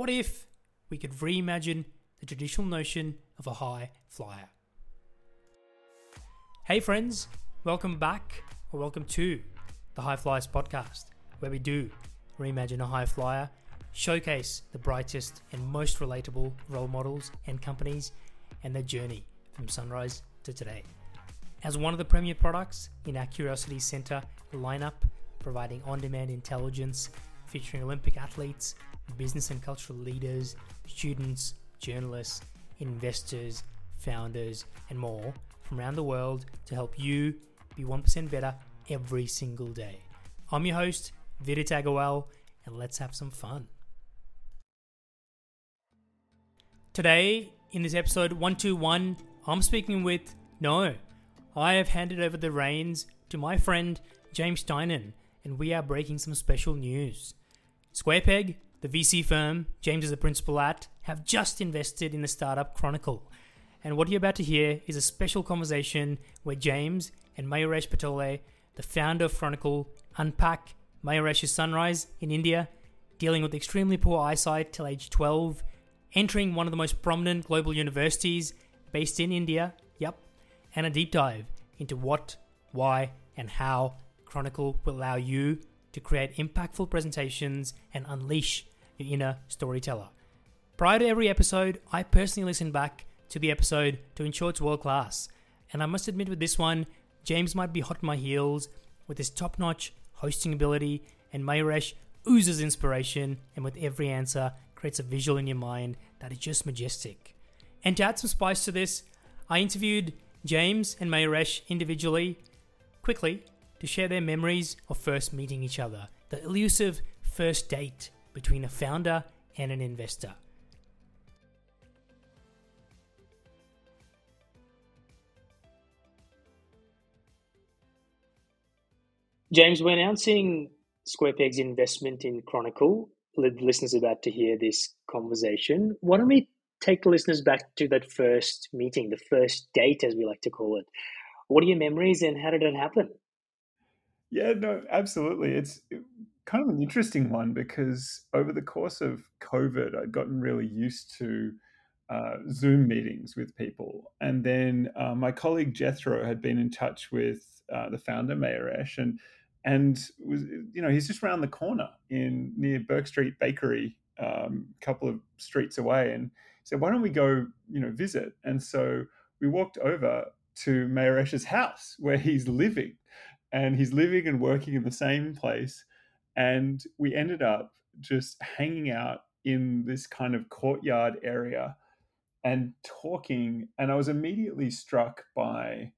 What if we could reimagine the traditional notion of a high flyer? Hey, friends, welcome back or welcome to the High Flyers podcast, where we do reimagine a high flyer, showcase the brightest and most relatable role models and companies, and their journey from sunrise to today. As one of the premier products in our Curiosity Center lineup, providing on demand intelligence featuring Olympic athletes, business and cultural leaders, students, journalists, investors, founders, and more from around the world to help you be 1% better every single day. I'm your host, Vidit Agarwal, and let's have some fun. Today, in this episode 121, I'm speaking with No. I have handed over the reins to my friend James Tynan, and we are breaking some special news. SquarePeg, the VC firm James is the principal at, have just invested in the startup Chronicle. And what you're about to hear is a special conversation where James and Mayuresh Patole, the founder of Chronicle, unpack Mayuresh's sunrise in India, dealing with extremely poor eyesight till age 12, entering one of the most prominent global universities based in India, yep, and a deep dive into what, why, and how Chronicle will allow you to create impactful presentations and unleash inner storyteller. Prior to every episode, I personally listen back to the episode to ensure it's world class. And I must admit, with this one, James might be hot on my heels with his top notch hosting ability, and Mayuresh oozes inspiration, and with every answer, creates a visual in your mind that is just majestic. And to add some spice to this, I interviewed James and Mayuresh individually, quickly, to share their memories of first meeting each other, the elusive first date between a founder and an investor. James, we're announcing SquarePeg's investment in Chronicle. The listeners are about to hear this conversation. Why don't we take the listeners back to that first meeting, the first date, as we like to call it? What are your memories and how did it happen? Yeah, no, absolutely. It's kind of an interesting one because over the course of COVID, I'd gotten really used to uh, Zoom meetings with people. And then uh, my colleague Jethro had been in touch with uh, the founder, Mayuresh, and and was you know he's just around the corner in near Bourke Street Bakery, a um, couple of streets away, and he said, "Why don't we go you know visit?" And so we walked over to Mayuresh's house where he's living, and he's living and working in the same place, and we ended up just hanging out in this kind of courtyard area and talking and i was immediately struck by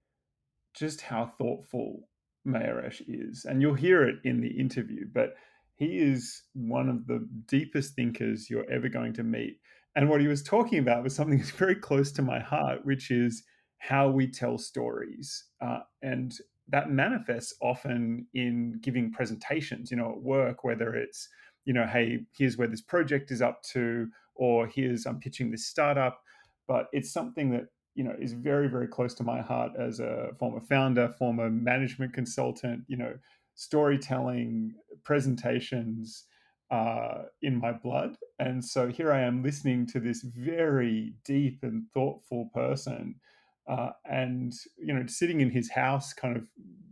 just how thoughtful Mayuresh is. And you'll hear it in the interview, but he is one of the deepest thinkers you're ever going to meet. And what he was talking about was something that's very close to my heart, which is how we tell stories. Uh, and that manifests often in giving presentations, you know, at work, whether it's, you know, hey, here's where this project is up to, or here's I'm pitching this startup. But it's something that you know is very very close to my heart as a former founder former management consultant you know storytelling presentations uh, in my blood and so here i am listening to this very deep and thoughtful person uh, and you know sitting in his house kind of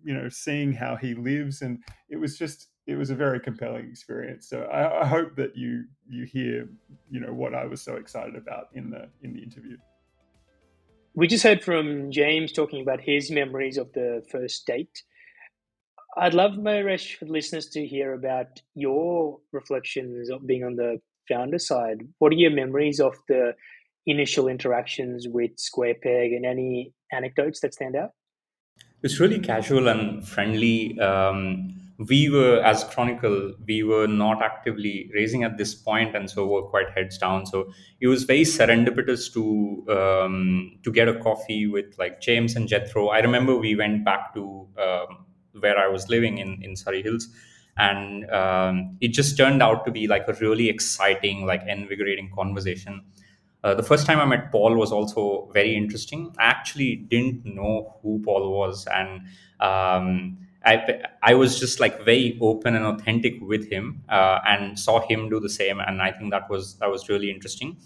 you know seeing how he lives and it was just it was a very compelling experience so I, I hope that you you hear you know what i was so excited about in the in the interview we just heard from James talking about his memories of the first date. I'd love, Mayuresh, for listeners to hear about your reflections of being on the founder side. What are your memories of the initial interactions with Square Peg and any anecdotes that stand out? It's really casual and friendly. Um, we were as chronicle we were not actively raising at this point and so we're quite heads down so it was very serendipitous to um, to get a coffee with like james and jethro i remember we went back to um, where i was living in in Surry Hills and um, it just turned out to be like a really exciting like invigorating conversation uh, the first time i met paul was also very interesting i actually didn't know who paul was and um, I, I was just like very open and authentic with him uh, and saw him do the same and i think that was that was really interesting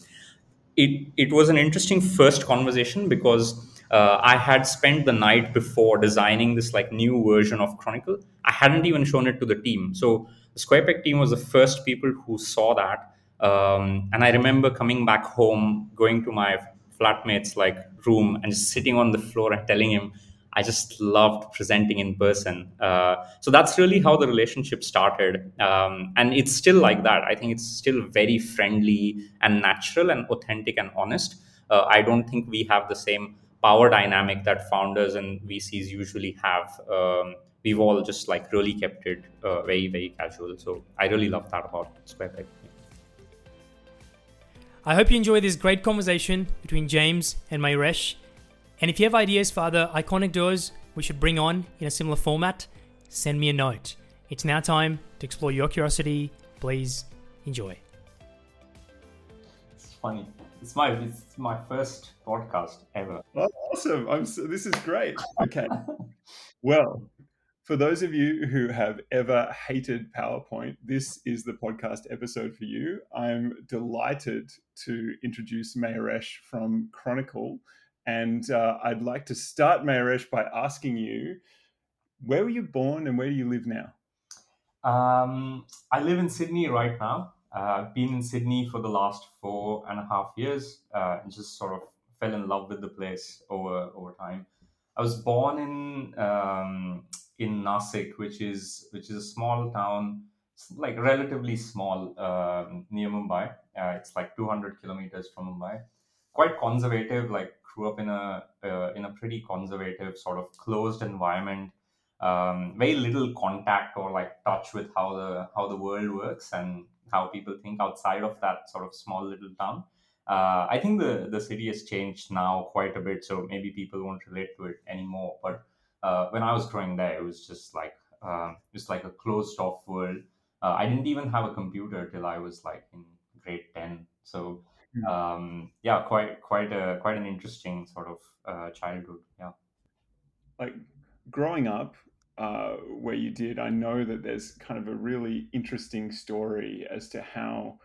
it it was an interesting first conversation because uh, I had spent the night before designing this like new version of Chronicle. I hadn't even shown it to the team. So the SquarePeg team was the first people who saw that. Um, and I remember coming back home, going to my flatmate's like room and just sitting on the floor and telling him, I just loved presenting in person. Uh, so that's really how the relationship started. Um, and it's still like that. I think it's still very friendly and natural and authentic and honest. Uh, I don't think we have the same power dynamic that founders and VCs usually have. Um, we've all just like really kept it uh, very, very casual. So I really love that about SquarePeg. I hope you enjoy this great conversation between James and Mayuresh. And if you have ideas for other iconic duos we should bring on in a similar format, send me a note. It's now time to explore your curiosity. Please enjoy. It's funny. It's my it's my first podcast ever. Oh, awesome! I'm so, this is great. Okay, well, for those of you who have ever hated PowerPoint, this is the podcast episode for you. I'm delighted to introduce Mayuresh from Chronicle. And uh, I'd like to start, Mayuresh, by asking you where were you born and where do you live now? Um, I live in Sydney right now. Uh, I've been in Sydney for the last four and a half years uh, and just sort of fell in love with the place over over time. I was born in um, in Nasik, which is which is a small town, like relatively small um, near Mumbai. Uh, it's like 200 kilometers from Mumbai. Quite conservative, like grew up in a uh, in a pretty conservative sort of closed environment um, very little contact or like touch with how the how the world works and how people think outside of that sort of small little town uh, i think the the city has changed now quite a bit so maybe people won't relate to it anymore but uh, when i was growing there it was just like um, just like a closed off world uh, i didn't even have a computer till i was like in grade 10 so Hmm. um, yeah, quite quite a quite an interesting sort of uh, childhood. Yeah, like growing up uh, where you did, I know that there's kind of a really interesting story as to how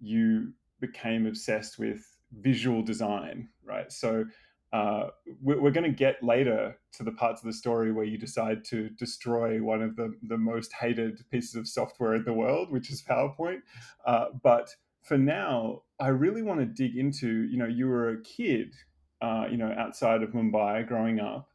you became obsessed with visual design, right? So uh, we're, going to get later to the parts of the story where you decide to destroy one of the, the most hated pieces of software in the world, which is PowerPoint. Uh, but for now, I really want to dig into, you know, you were a kid, uh, you know, outside of Mumbai growing up,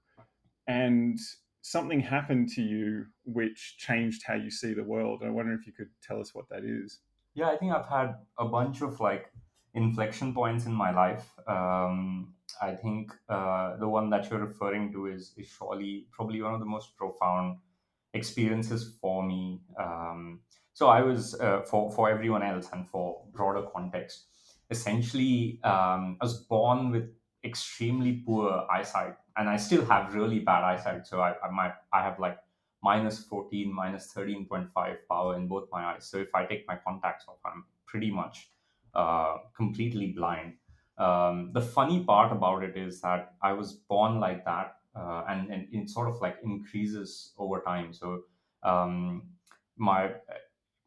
and something happened to you which changed how you see the world. I wonder if you could tell us what that is. Yeah, I think I've had a bunch of like inflection points in my life. Um, I think uh, the one that you're referring to is, is surely probably one of the most profound experiences for me. Um, so I was uh, for for everyone else and for broader context. Essentially, um, I was born with extremely poor eyesight, and I still have really bad eyesight. So I, I might I have like minus 14, minus 13.5 power in both my eyes. So if I take my contacts off, I'm pretty much uh, completely blind. Um, the funny part about it is that I was born like that, uh, and and it sort of like increases over time. So um, my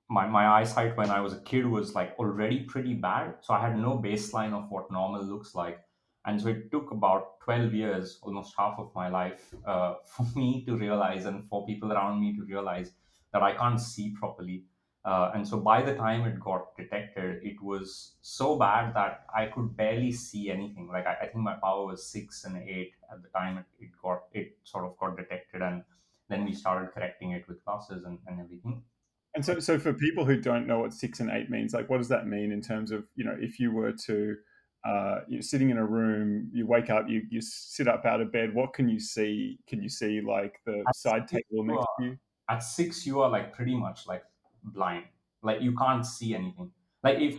my, my eyesight when I was a kid was like already pretty bad. So I had no baseline of what normal looks like. And so it took about 12 years, almost half of my life, uh, for me to realize and for people around me to realize that I can't see properly. Uh, and so by the time it got detected, it was so bad that I could barely see anything. Like I, I think my power was six and eight at the time it, it got it sort of got detected, and then we started correcting it with classes and, and everything. And so, so for people who don't know what six and eight means, like what does that mean in terms of you know if you were to uh, you're sitting in a room, you wake up, you you sit up out of bed. What can you see? Can you see like the at side table next to you? At six, you are like pretty much like blind. Like you can't see anything. Like if,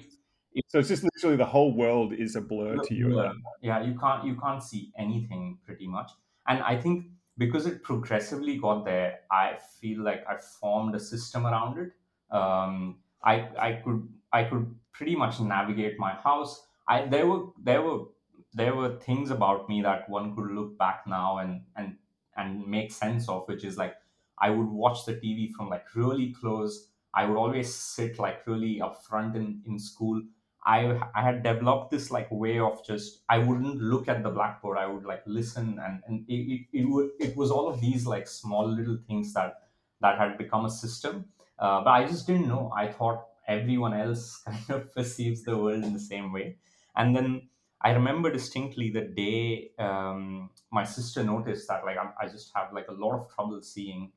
if so, it's just literally the whole world is a blur to you. Blur. Yeah, you can't you can't see anything pretty much. And I think because it progressively got there, I feel like I formed a system around it. Um, I I could I could pretty much navigate my house. I there were there were there were things about me that one could look back now and and and make sense of, which is like I would watch the TV from like really close. I would always sit like really up front in, in school. I, I had developed this like way of just I wouldn't look at the blackboard. I would like listen and, and it, it, it, would, it was all of these like small little things that that had become a system. Uh, but I just didn't know. I thought everyone else kind of perceives the world in the same way. And then I remember distinctly the day um, my sister noticed that like I, I just have like a lot of trouble seeing,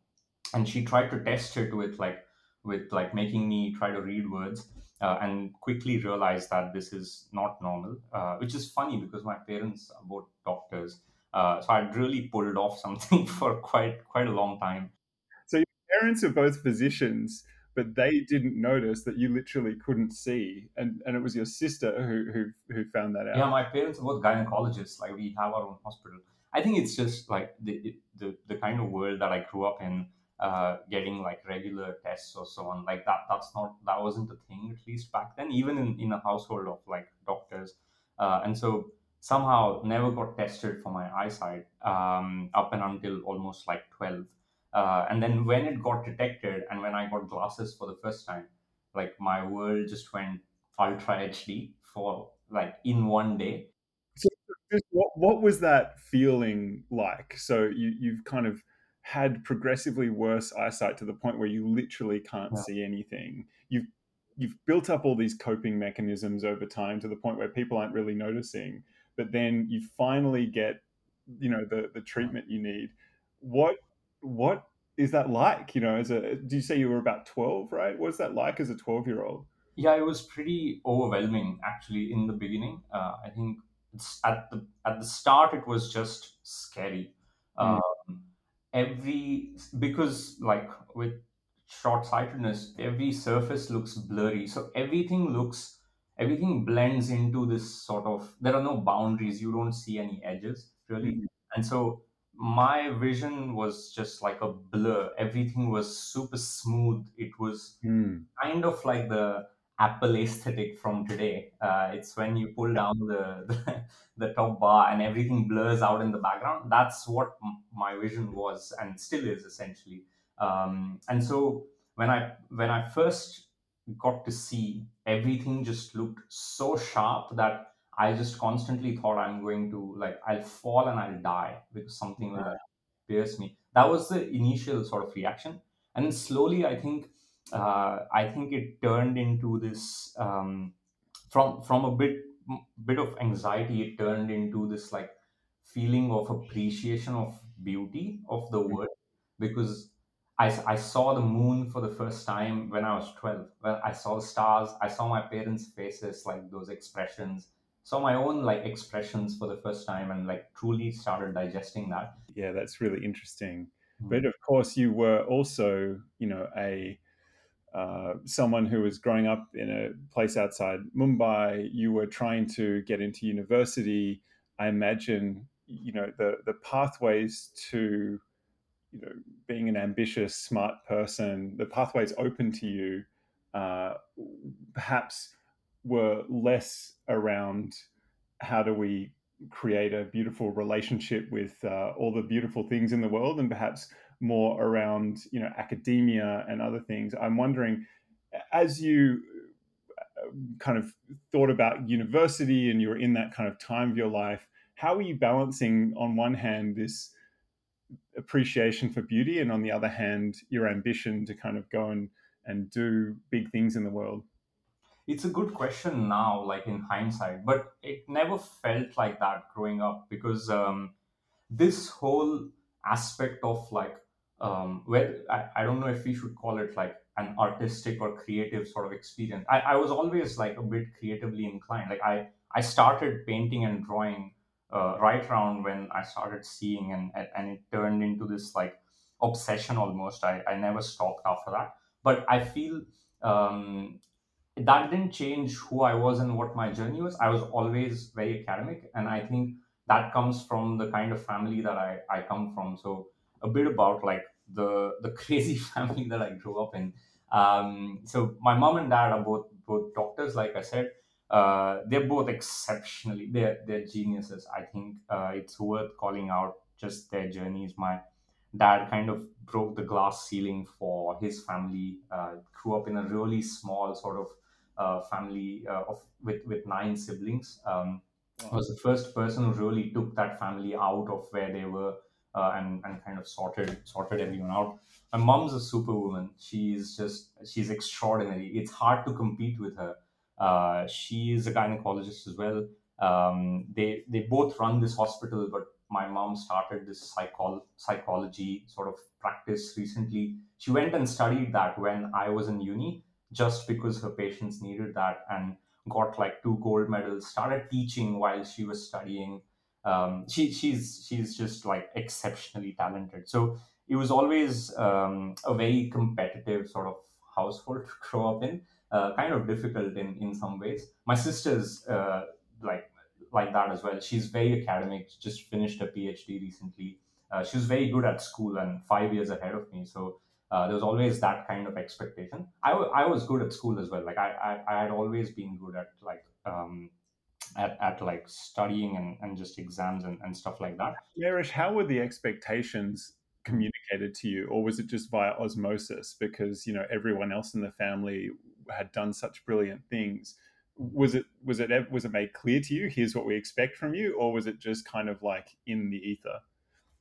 and she tried to test it with like with like making me try to read words. Uh, and quickly realized that this is not normal, uh, which is funny because my parents are both doctors. Uh, so I'd really pulled off something for quite quite a long time. So your parents are both physicians, but they didn't notice that you literally couldn't see, and and it was your sister who who who found that out. Yeah, my parents are both gynecologists. Like we have our own hospital. I think it's just like the the the kind of world that I grew up in. Uh, getting like regular tests or so on like that that's not that wasn't a thing at least back then even in, in a household of like doctors uh, and so somehow never got tested for my eyesight um, up and until almost like 12 uh, and then when it got detected and when I got glasses for the first time, like my world just went ultra HD for like in one day. So what, what was that feeling like? So you, you've kind of had progressively worse eyesight to the point where you literally can't yeah. see anything. You've you've built up all these coping mechanisms over time to the point where people aren't really noticing. But then you finally get, you know, the the treatment you need. What what is that like? You know, as a do you say you were about twelve, right? What's that like as a twelve year old? Yeah, it was pretty overwhelming actually in the beginning. Uh, I think at the at the start it was just scary. Mm. Um, every because like with short sightedness, every surface looks blurry, so everything looks everything blends into this sort of. There are no boundaries. You don't see any edges really, mm. and so my vision was just like a blur. Everything was super smooth. It was mm. kind of like the Apple aesthetic from today. Uh, it's when you pull down the, the, the top bar and everything blurs out in the background. That's what m- my vision was and still is essentially. Um, and so when I when I first got to see, everything just looked so sharp that I just constantly thought I'm going to like I'll fall and I'll die because something like that pierced me. That was the initial sort of reaction, and then slowly I think uh, I think it turned into this um, from from a bit bit of anxiety. It turned into this like feeling of appreciation of beauty of the world because I, I saw the moon for the first time when I was 12. Well, I saw the stars. I saw my parents' faces, like those expressions saw my own like expressions for the first time and like truly started digesting that yeah that's really interesting mm-hmm. but of course you were also you know a uh, someone who was growing up in a place outside Mumbai, you were trying to get into university. I imagine, you know, the the pathways to, you know, being an ambitious, smart person, the pathways open to you, uh, perhaps were less around how do we create a beautiful relationship with uh, all the beautiful things in the world and perhaps more around you know academia and other things i'm wondering as you uh, kind of thought about university and you were in that kind of time of your life how are you balancing on one hand this appreciation for beauty and on the other hand your ambition to kind of go and and do big things in the world? It's a good question now, like in hindsight, but it never felt like that growing up because um, this whole aspect of like, um, well, I, I don't know if we should call it like an artistic or creative sort of experience. I, I was always like a bit creatively inclined. Like I, I started painting and drawing uh, right around when I started seeing, and and it turned into this like obsession almost. I, I never stopped after that. But I feel um, that didn't change who I was and what my journey was. I was always very academic, and I think that comes from the kind of family that I, I come from. So a bit about like the the crazy family that I grew up in. Um, so my mom and dad are both both doctors, like I said. Uh, they're both exceptionally they're they're geniuses. I think uh, it's worth calling out just their journeys. My dad kind of broke the glass ceiling for his family. Uh, grew up in a really small sort of uh, family uh, of with with nine siblings. Um, was the first person who really took that family out of where they were uh, and and kind of sorted sorted everyone out. My mom's a superwoman. She's just she's extraordinary. It's hard to compete with her. Uh, she is a gynecologist as well. Um, they they both run this hospital, but my mom started this psychol- psychology sort of practice recently. She went and studied that when I was in uni, just because her patients needed that, and got like two gold medals. Started teaching while she was studying. Um, she she's she's just like exceptionally talented. So it was always um, a very competitive sort of household to grow up in. Uh, kind of difficult in in some ways. My sister's uh, like like that as well. She's very academic. Just finished a PhD recently. Uh, she was very good at school and five years ahead of me. So uh, there was always that kind of expectation. I, w- I was good at school as well. Like I, I, I had always been good at like um, at, at like studying and, and just exams and, and stuff like that. Naresh, how were the expectations communicated to you, or was it just via osmosis because you know everyone else in the family had done such brilliant things? Was it was it was it made clear to you? Here's what we expect from you, or was it just kind of like in the ether?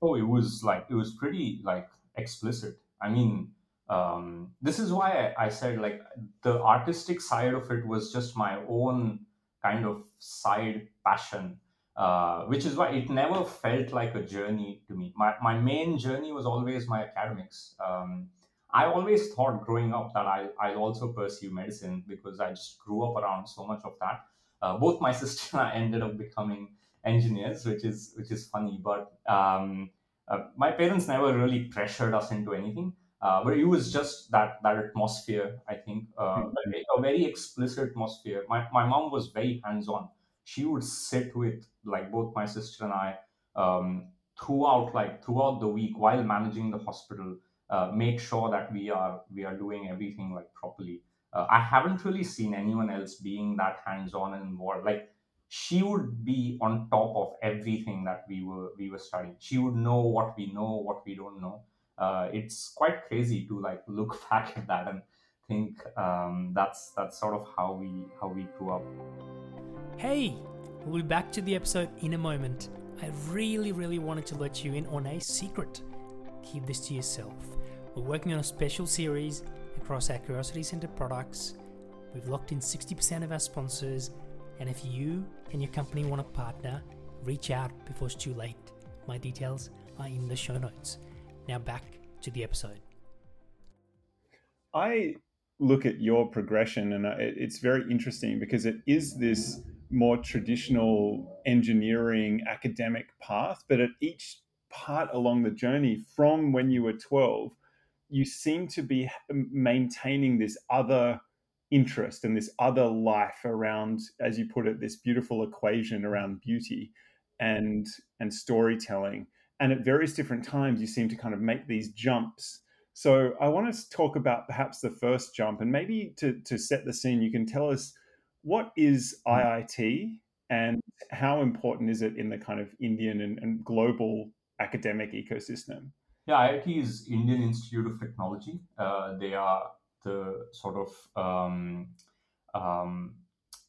Oh, it was like it was pretty like explicit. I mean, um, this is why I, I said like the artistic side of it was just my own kind of side passion uh, which is why it never felt like a journey to me. My, my main journey was always my academics. Um, I always thought growing up that I, I'll also pursue medicine because I just grew up around so much of that. Uh, both my sister and I ended up becoming engineers, which is which is funny. But um, uh, my parents never really pressured us into anything. Uh, but it was just that that atmosphere, I think, uh, a very explicit atmosphere. My, my mom was very hands on she would sit with like both my sister and I um, throughout like throughout the week while managing the hospital. Uh, make sure that we are we are doing everything like properly. Uh, I haven't really seen anyone else being that hands-on and involved. Like she would be on top of everything that we were we were studying. She would know what we know, what we don't know. Uh, it's quite crazy to like look back at that and think um, that's that's sort of how we how we grew up. Hey, we'll be back to the episode in a moment. I really, really wanted to let you in on a secret. Keep this to yourself. We're working on a special series across our Curiosity Center products. We've locked in 60% of our sponsors, and if you and your company want to partner, reach out before it's too late. My details are in the show notes. Now back to the episode. I look at your progression, and uh, it's very interesting because it is this more traditional engineering academic path, but at each part along the journey from when you were 12, you seem to be maintaining this other interest and this other life around, as you put it, this beautiful equation around beauty and and storytelling. And at various different times, you seem to kind of make these jumps. So I want to talk about perhaps the first jump, and maybe to to set the scene, you can tell us what is mm. IIT and how important is it in the kind of Indian and, and global academic ecosystem? Yeah, IIT is Indian Institute of Technology. Uh, they are the sort of um, um,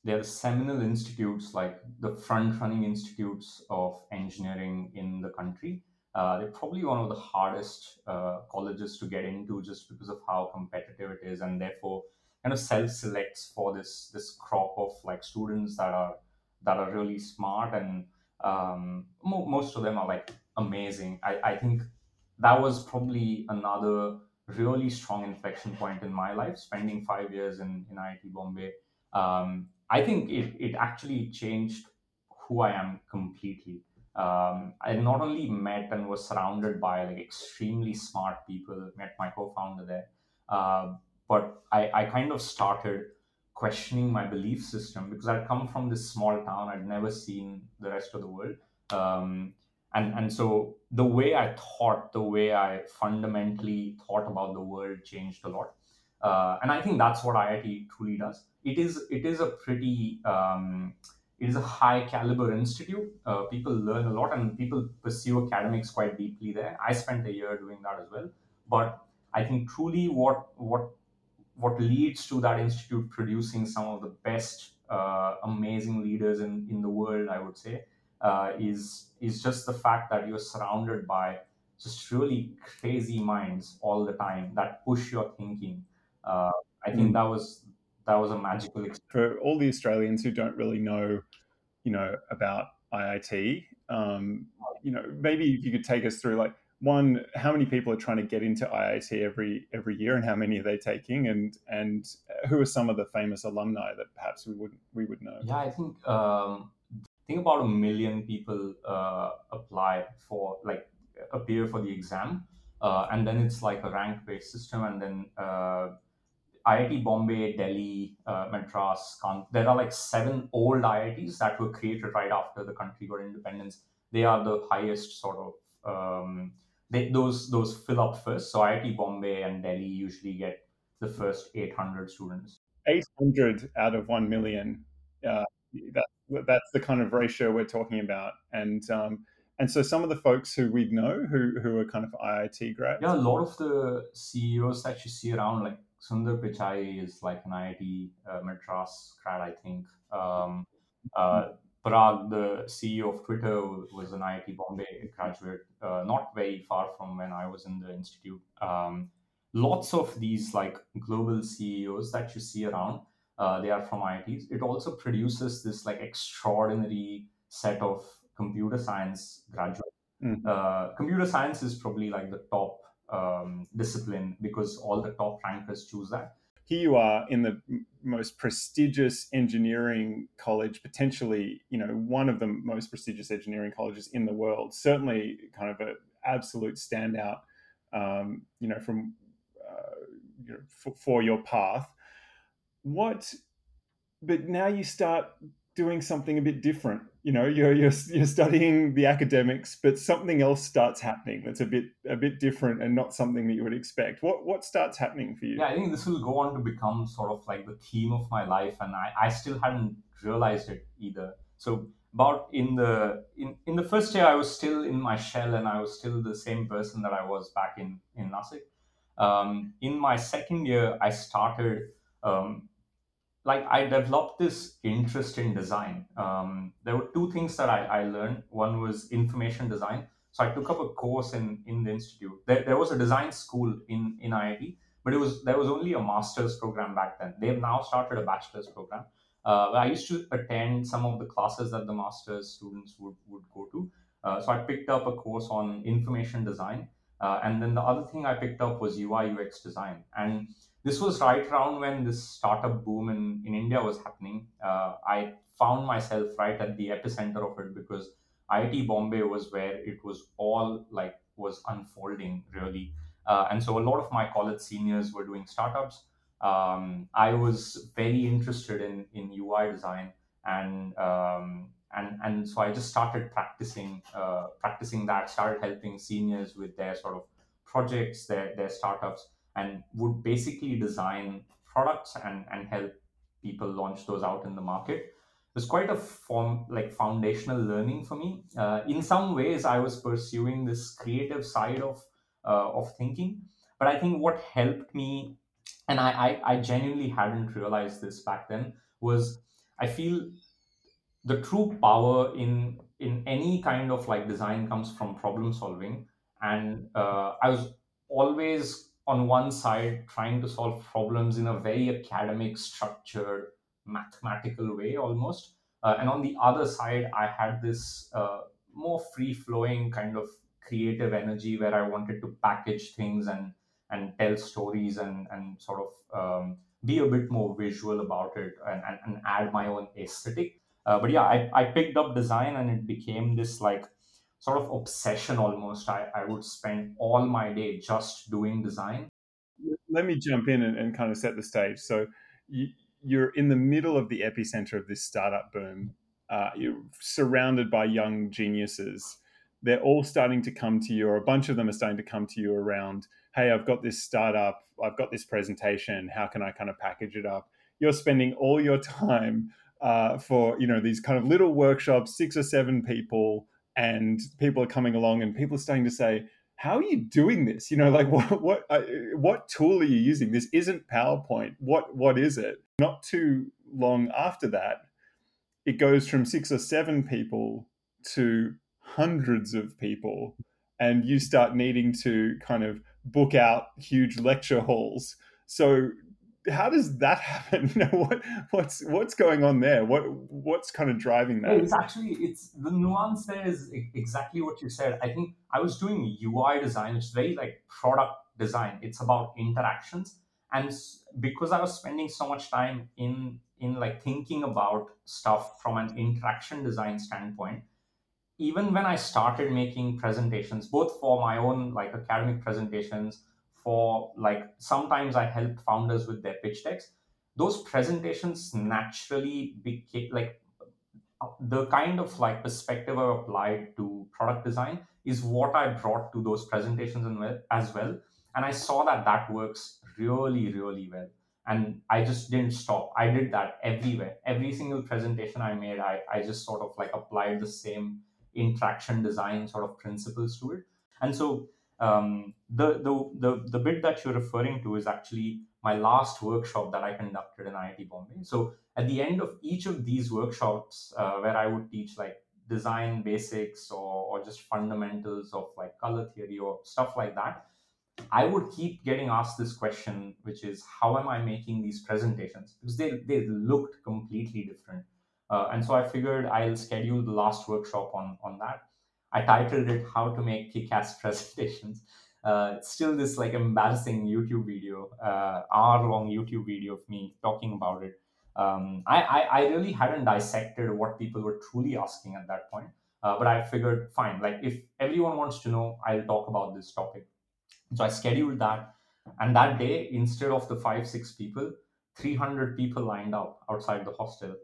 they're the seminal institutes, like the front-running institutes of engineering in the country. Uh, they're probably one of the hardest uh, colleges to get into, just because of how competitive it is, and therefore kind of self selects for this this crop of like students that are that are really smart and um, mo- most of them are like amazing. I, I think that was probably another really strong inflection point in my life. Spending five years in in IIT Bombay, um, I think it it actually changed who I am completely. Um, I not only met and was surrounded by like extremely smart people. Met my co-founder there. Uh, but I, I kind of started questioning my belief system because I'd come from this small town. I'd never seen the rest of the world. Um, and, and so the way I thought, the way I fundamentally thought about the world changed a lot. Uh, and I think that's what IIT truly does. It is it is a pretty um, it is a high caliber institute. Uh, people learn a lot and people pursue academics quite deeply there. I spent a year doing that as well. But I think truly what what what leads to that institute producing some of the best uh, amazing leaders in, in the world, I would say, uh, is is just the fact that you're surrounded by just really crazy minds all the time that push your thinking. Uh, I think mm. that was that was a magical experience. For all the Australians who don't really know, you know, about IIT, um, you know, maybe if you could take us through like one, how many people are trying to get into IIT every every year, and how many are they taking, and and who are some of the famous alumni that perhaps we would we would know? Yeah, I think um, I think about a million people uh, apply for like appear for the exam, uh, and then it's like a rank based system, and then uh, IIT Bombay, Delhi, uh, Madras, there are like seven old IITs that were created right after the country got independence. They are the highest sort of um, they, those those fill up first. So IIT Bombay and Delhi usually get the first 800 students. 800 out of 1 million. Uh, that, that's the kind of ratio we're talking about. And um, and so some of the folks who we know who, who are kind of IIT grads. Yeah, a lot of the CEOs that you see around, like Sundar Pichai is like an IIT uh, Madras grad, I think. Um, uh, Parag, the CEO of Twitter, was an IIT Bombay graduate, uh, not very far from when I was in the institute. Um, lots of these like global CEOs that you see around, uh, they are from IITs. It also produces this like extraordinary set of computer science graduates. Mm. Uh, computer science is probably like the top um, discipline because all the top rankers choose that. Here you are in the most prestigious engineering college, potentially, you know, one of the most prestigious engineering colleges in the world. Certainly, kind of an absolute standout, um, you know, from uh, you know, for, for your path. What? But now you start doing something a bit different. You know you're, you're you're studying the academics but something else starts happening that's a bit a bit different and not something that you would expect. What what starts happening for you? Yeah i think this will go on to become sort of like the theme of my life and i i still hadn't realized it either. So about in the in, in the first year i was still in my shell and i was still the same person that i was back in in Nasik. Um, in my second year i started um, like I developed this interest in design. Um, there were two things that I, I, learned. One was information design. So I took up a course in, in the institute. There, there was a design school in, in IIT, but it was there was only a master's program back then. They've now started a bachelor's program. Uh, I used to attend some of the classes that the master's students would, would go to. Uh, so I picked up a course on information design. Uh, and then the other thing I picked up was UI UX design. And this was right around when this startup boom in, in India was happening. Uh, I found myself right at the epicenter of it because IIT Bombay was where it was all like was unfolding really. Uh, and so a lot of my college seniors were doing startups. Um, I was very interested in, in UI design and um, and and so I just started practicing uh, practicing that. Started helping seniors with their sort of projects, their their startups, and would basically design products and, and help people launch those out in the market. It was quite a form like foundational learning for me. Uh, in some ways, I was pursuing this creative side of uh, of thinking, but I think what helped me, and I, I I genuinely hadn't realized this back then, was I feel the true power in in any kind of like design comes from problem solving and uh, i was always on one side trying to solve problems in a very academic structured mathematical way almost. Uh, and on the other side i had this uh, more free flowing kind of creative energy where i wanted to package things and and tell stories and and sort of um, be a bit more visual about it and, and, and add my own aesthetic. Uh, but yeah I, I picked up design and it became this like sort of obsession almost. I, I would spend all my day just doing design. Let me jump in and, and kind of set the stage. So you, you're in the middle of the epicenter of this startup boom. Uh, you're surrounded by young geniuses. They're all starting to come to you, or a bunch of them are starting to come to you around, hey, I've got this startup, I've got this presentation, how can I kind of package it up? You're spending all your time uh, for you know these kind of little workshops, six or seven people, and people are coming along, and people are starting to say, "How are you doing this? You know, like what what uh, what tool are you using? This isn't PowerPoint. What what is it?" Not too long after that, it goes from six or seven people to hundreds of people, and you start needing to kind of book out huge lecture halls. So how does that happen? what what's what's going on there? What what's kind of driving that? It's actually it's the nuance there is exactly what you said. I think I was doing UI design, It's very like product design. It's about interactions, and because I was spending so much time in in like thinking about stuff from an interaction design standpoint, even when I started making presentations, both for my own like academic presentations for like sometimes I help founders with their pitch decks. Those presentations naturally became like the kind of like perspective I applied to product design is what I brought to those presentations as well. And I saw that that works really, really well. And I just didn't stop. I did that everywhere. Every single presentation I made, I, I just sort of like applied the same interaction design sort of principles to it. And so um, the, the, the, the bit that you're referring to is actually my last workshop that I conducted in IIT Bombay. So at the end of each of these workshops, uh, where I would teach like design basics or, or just fundamentals of like color theory or stuff like that, I would keep getting asked this question, which is how am I making these presentations? Because they, they looked completely different. Uh, and so I figured I'll schedule the last workshop on, on that. I titled it "How to Make Kick-Ass Presentations." Uh, still this like embarrassing YouTube video, uh, hour-long YouTube video of me talking about it. Um, I, I, I really hadn't dissected what people were truly asking at that point, uh, but I figured, fine, like if everyone wants to know, I'll talk about this topic. So I scheduled that, and that day, instead of the five six people, 300 people lined up outside the hostel,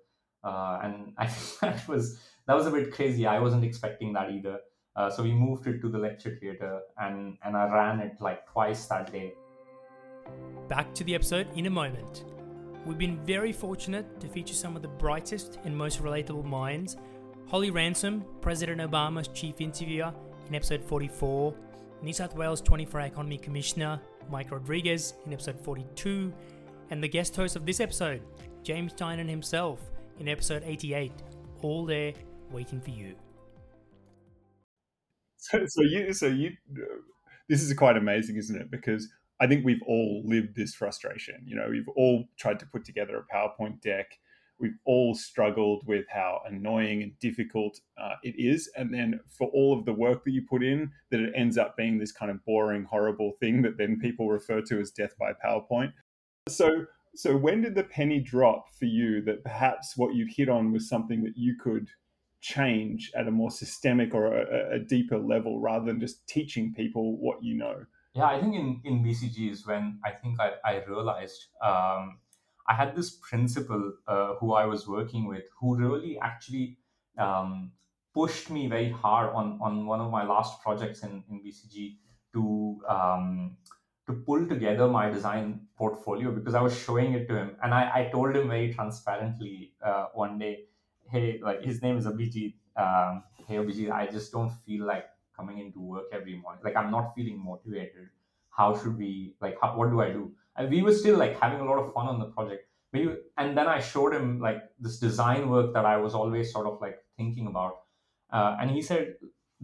uh, and I that was that was a bit crazy. I wasn't expecting that either. Uh, so we moved it to the lecture theater and, and I ran it like twice that day. Back to the episode in a moment. We've been very fortunate to feature some of the brightest and most relatable minds Holly Ransom, President Obama's chief interviewer in episode 44, New South Wales 24 Hour Economy Commissioner Mike Rodrigues in episode 42, and the guest host of this episode, James Tynan himself, in episode 88, all there waiting for you. So, so you, so you, this is quite amazing, isn't it? Because I think we've all lived this frustration. You know, we've all tried to put together a PowerPoint deck. We've all struggled with how annoying and difficult uh, it is. And then for all of the work that you put in, that it ends up being this kind of boring, horrible thing that then people refer to as death by PowerPoint. So, so when did the penny drop for you that perhaps what you'd hit on was something that you could change at a more systemic or a, a, deeper level rather than just teaching people what you know? Yeah i think in, in bcg is when i think i, I realized um, i had this principal uh, who i was working with who really actually um, pushed me very hard on, on one of my last projects in, in bcg to um, to pull together my design portfolio because i was showing it to him and i, I told him very transparently uh, one day hey, like his name is Abhijit. Um, hey, Abhijit, I just don't feel like coming into work every morning. Like I'm not feeling motivated. How should we like? How, what do I do? And we were still like having a lot of fun on the project. We, and then I showed him like this design work that I was always sort of like thinking about. Uh, and he said,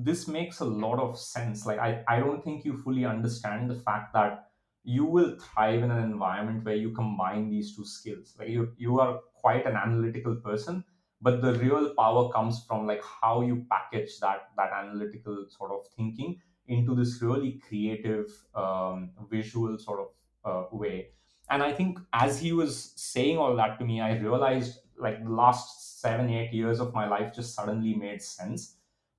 this makes a lot of sense. Like I, I don't think you fully understand the fact that you will thrive in an environment where you combine these two skills. Like you, you are quite an analytical person, but the real power comes from like how you package that that analytical sort of thinking into this really creative um, visual sort of uh, way and i think as he was saying all that to me i realized like the last seven eight years of my life just suddenly made sense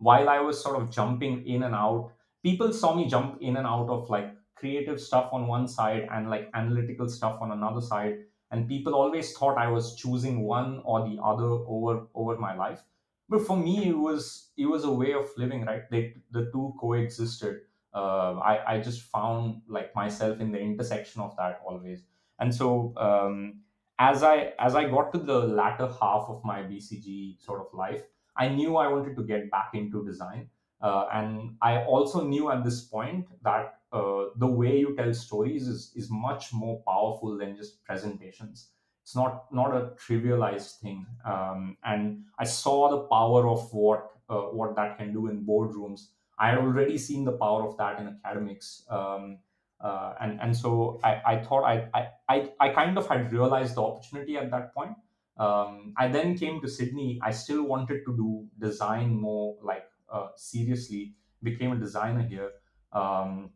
while i was sort of jumping in and out people saw me jump in and out of like creative stuff on one side and like analytical stuff on another side. And people always thought i was choosing one or the other over over my life. But for me it was it was a way of living right? They the two coexisted. Uh, I, I just found like myself in the intersection of that always. And so um, as I as I got to the latter half of my BCG sort of life, I knew I wanted to get back into design, uh, and I also knew at this point that uh, the way you tell stories is is much more powerful than just presentations. It's not not a trivialized thing, um, and I saw the power of what uh, what that can do in boardrooms. I had already seen the power of that in academics. Um, uh, and and so I, I thought I, I I kind of had realized the opportunity at that point. Um, I then came to Sydney. I still wanted to do design more like uh, seriously. Became a designer here, um,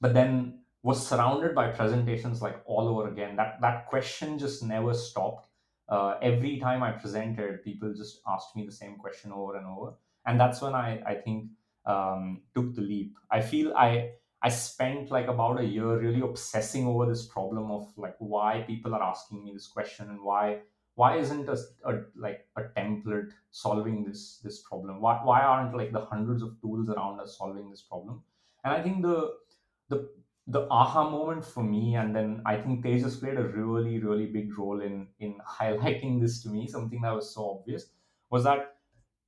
but then was surrounded by presentations like all over again. That that question just never stopped. Uh, every time I presented, people just asked me the same question over and over, and that's when I I think um, took the leap. I feel I I spent like about a year really obsessing over this problem of like why people are asking me this question and why why isn't a, a like a template solving this this problem? Why why aren't like the hundreds of tools around us solving this problem? And I think the the the aha moment for me, and then I think Tejas played a really really big role in in highlighting this to me. Something that was so obvious was that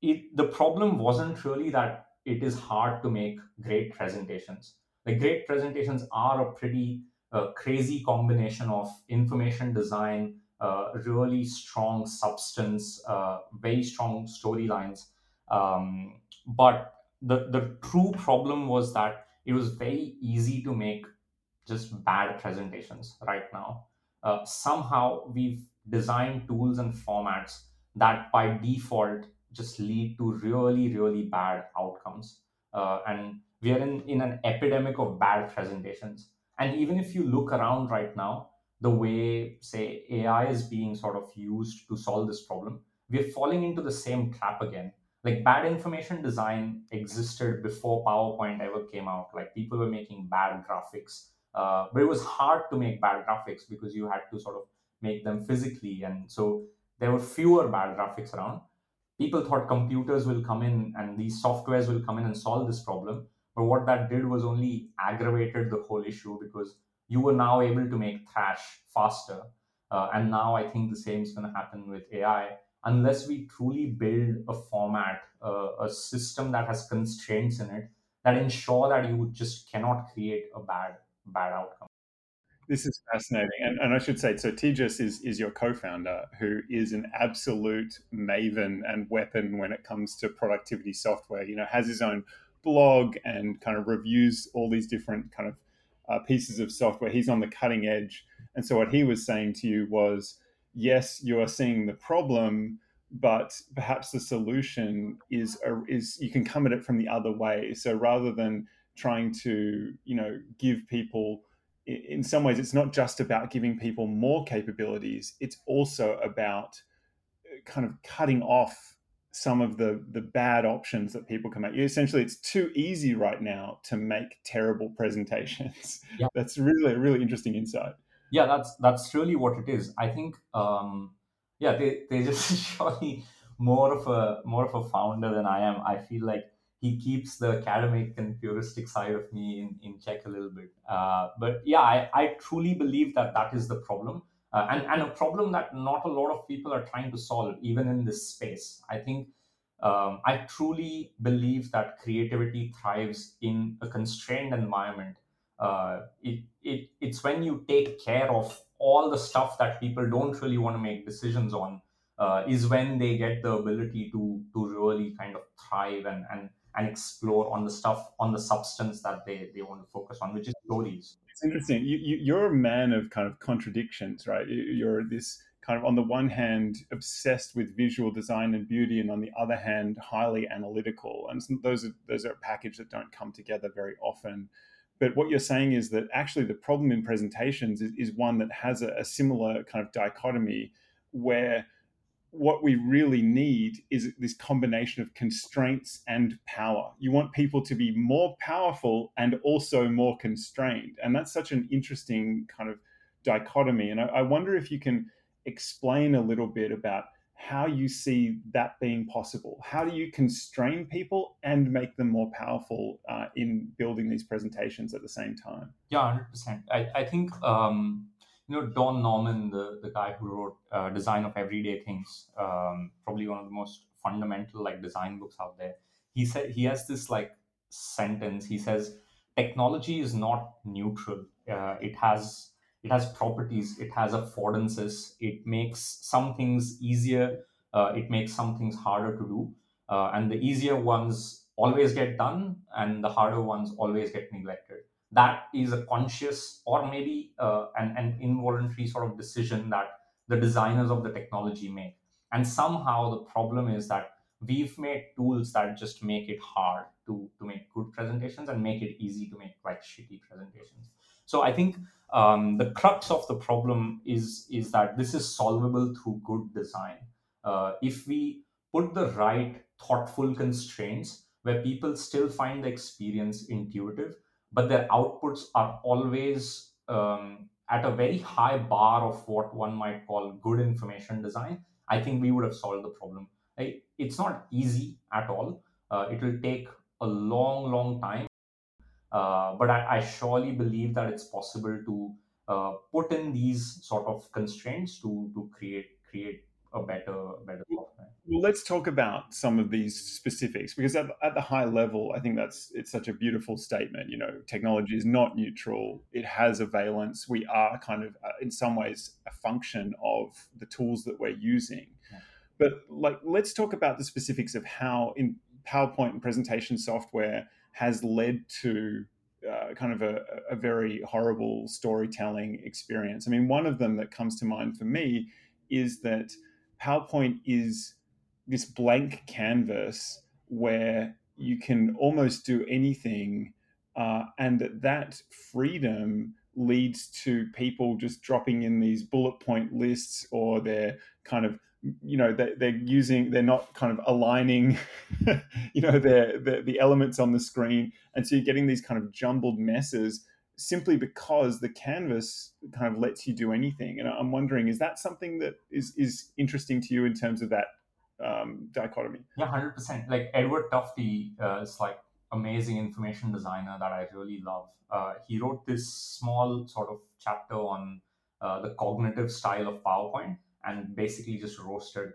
it the problem wasn't really that it is hard to make great presentations the great presentations are a pretty uh, crazy combination of information design, uh, really strong substance, uh, very strong storylines. Um, but the, the true problem was that it was very easy to make just bad presentations right now. Uh, somehow we've designed tools and formats that by default just lead to really, really bad outcomes. Uh, and we are in, in an epidemic of bad presentations. And even if you look around right now, the way, say, AI is being sort of used to solve this problem, we're falling into the same trap again. Like bad information design existed before PowerPoint ever came out. Like people were making bad graphics, uh, but it was hard to make bad graphics because you had to sort of make them physically. And so there were fewer bad graphics around. People thought computers will come in and these softwares will come in and solve this problem. But what that did was only aggravated the whole issue because you were now able to make Thrash faster. Uh, and now I think the same is going to happen with AI. Unless we truly build a format, uh, a system that has constraints in it that ensure that you just cannot create a bad bad outcome. This is fascinating, and, and I should say, so Tejas is is your co-founder, who is an absolute maven and weapon when it comes to productivity software. You know, has his own blog and kind of reviews all these different kind of uh, pieces of software. He's on the cutting edge. And so what he was saying to you was, yes, you are seeing the problem, but perhaps the solution is a, is you can come at it from the other way. So rather than trying to you know give people in some ways it's not just about giving people more capabilities it's also about uh, kind of cutting off some of the the bad options that people can make. Essentially, it's too easy right now to make terrible presentations. Yeah. That's really a really interesting insight. Yeah, that's that's really what it is. I think um, yeah, they they just surely more of a more of a founder than I am. I feel like he keeps the academic and puristic side of me in, in check a little bit. Uh, but yeah, I, I truly believe that that is the problem uh, and, and a problem that not a lot of people are trying to solve, even in this space. I think um, I truly believe that creativity thrives in a constrained environment. Uh, it, it, it's when you take care of all the stuff that people don't really want to make decisions on, uh, is when they get the ability to, to really kind of thrive and, and, and explore on the stuff, on the substance that they, they want to focus on, which is stories it's interesting. You, you, you're a man of kind of contradictions, right? You're this kind of on the one hand obsessed with visual design and beauty, and on the other hand highly analytical. And those are those are a package that don't come together very often. But what you're saying is that actually the problem in presentations is, is one that has a, a similar kind of dichotomy where what we really need is this combination of constraints and power. You want people to be more powerful and also more constrained. And that's such an interesting kind of dichotomy. And I, I wonder if you can explain a little bit about how you see that being possible. How do you constrain people and make them more powerful uh, in building these presentations at the same time? Yeah, 100%. I, I think. Um you know Don Norman, the the guy who wrote uh, Design of Everyday Things, um, probably one of the most fundamental like design books out there. He said he has this like sentence. He says technology is not neutral. Uh, it has it has properties. It has affordances. It makes some things easier. Uh, it makes some things harder to do. Uh, and the easier ones always get done, and the harder ones always get neglected. That is a conscious or maybe uh, an, an involuntary sort of decision that the designers of the technology make. And somehow the problem is that we've made tools that just make it hard to, to make good presentations and make it easy to make like shitty presentations. So I think um, the crux of the problem is is that this is solvable through good design. Uh, if we put the right thoughtful constraints where people still find the experience intuitive, but their outputs are always um, at a very high bar of what one might call good information design, I think we would have solved the problem. It's not easy at all. Uh, it will take a long, long time. Uh, but I, I, surely believe that it's possible to uh, put in these sort of constraints to to create create a better better software. Well, let's talk about some of these specifics because at, at the high level, I think that's it's such a beautiful statement. You know, technology is not neutral; it has a valence. We are kind of, uh, in some ways, a function of the tools that we're using. Yeah. But like, let's talk about the specifics of how in PowerPoint and presentation software has led to uh, kind of a, a, very horrible storytelling experience. I mean, one of them that comes to mind for me is that PowerPoint is this blank canvas where you can almost do anything, uh, and that that freedom leads to people just dropping in these bullet point lists or they're kind of you know they're, they're using they're not kind of aligning you know the, the elements on the screen. And so you're getting these kind of jumbled messes simply because the canvas kind of lets you do anything. And i'm wondering is that something that is is interesting to you in terms of that um, dichotomy? Yeah 100% like edward tufte uh, is like amazing information designer that i really love. Uh, he wrote this small sort of chapter on uh, the cognitive style of powerpoint and basically just roasted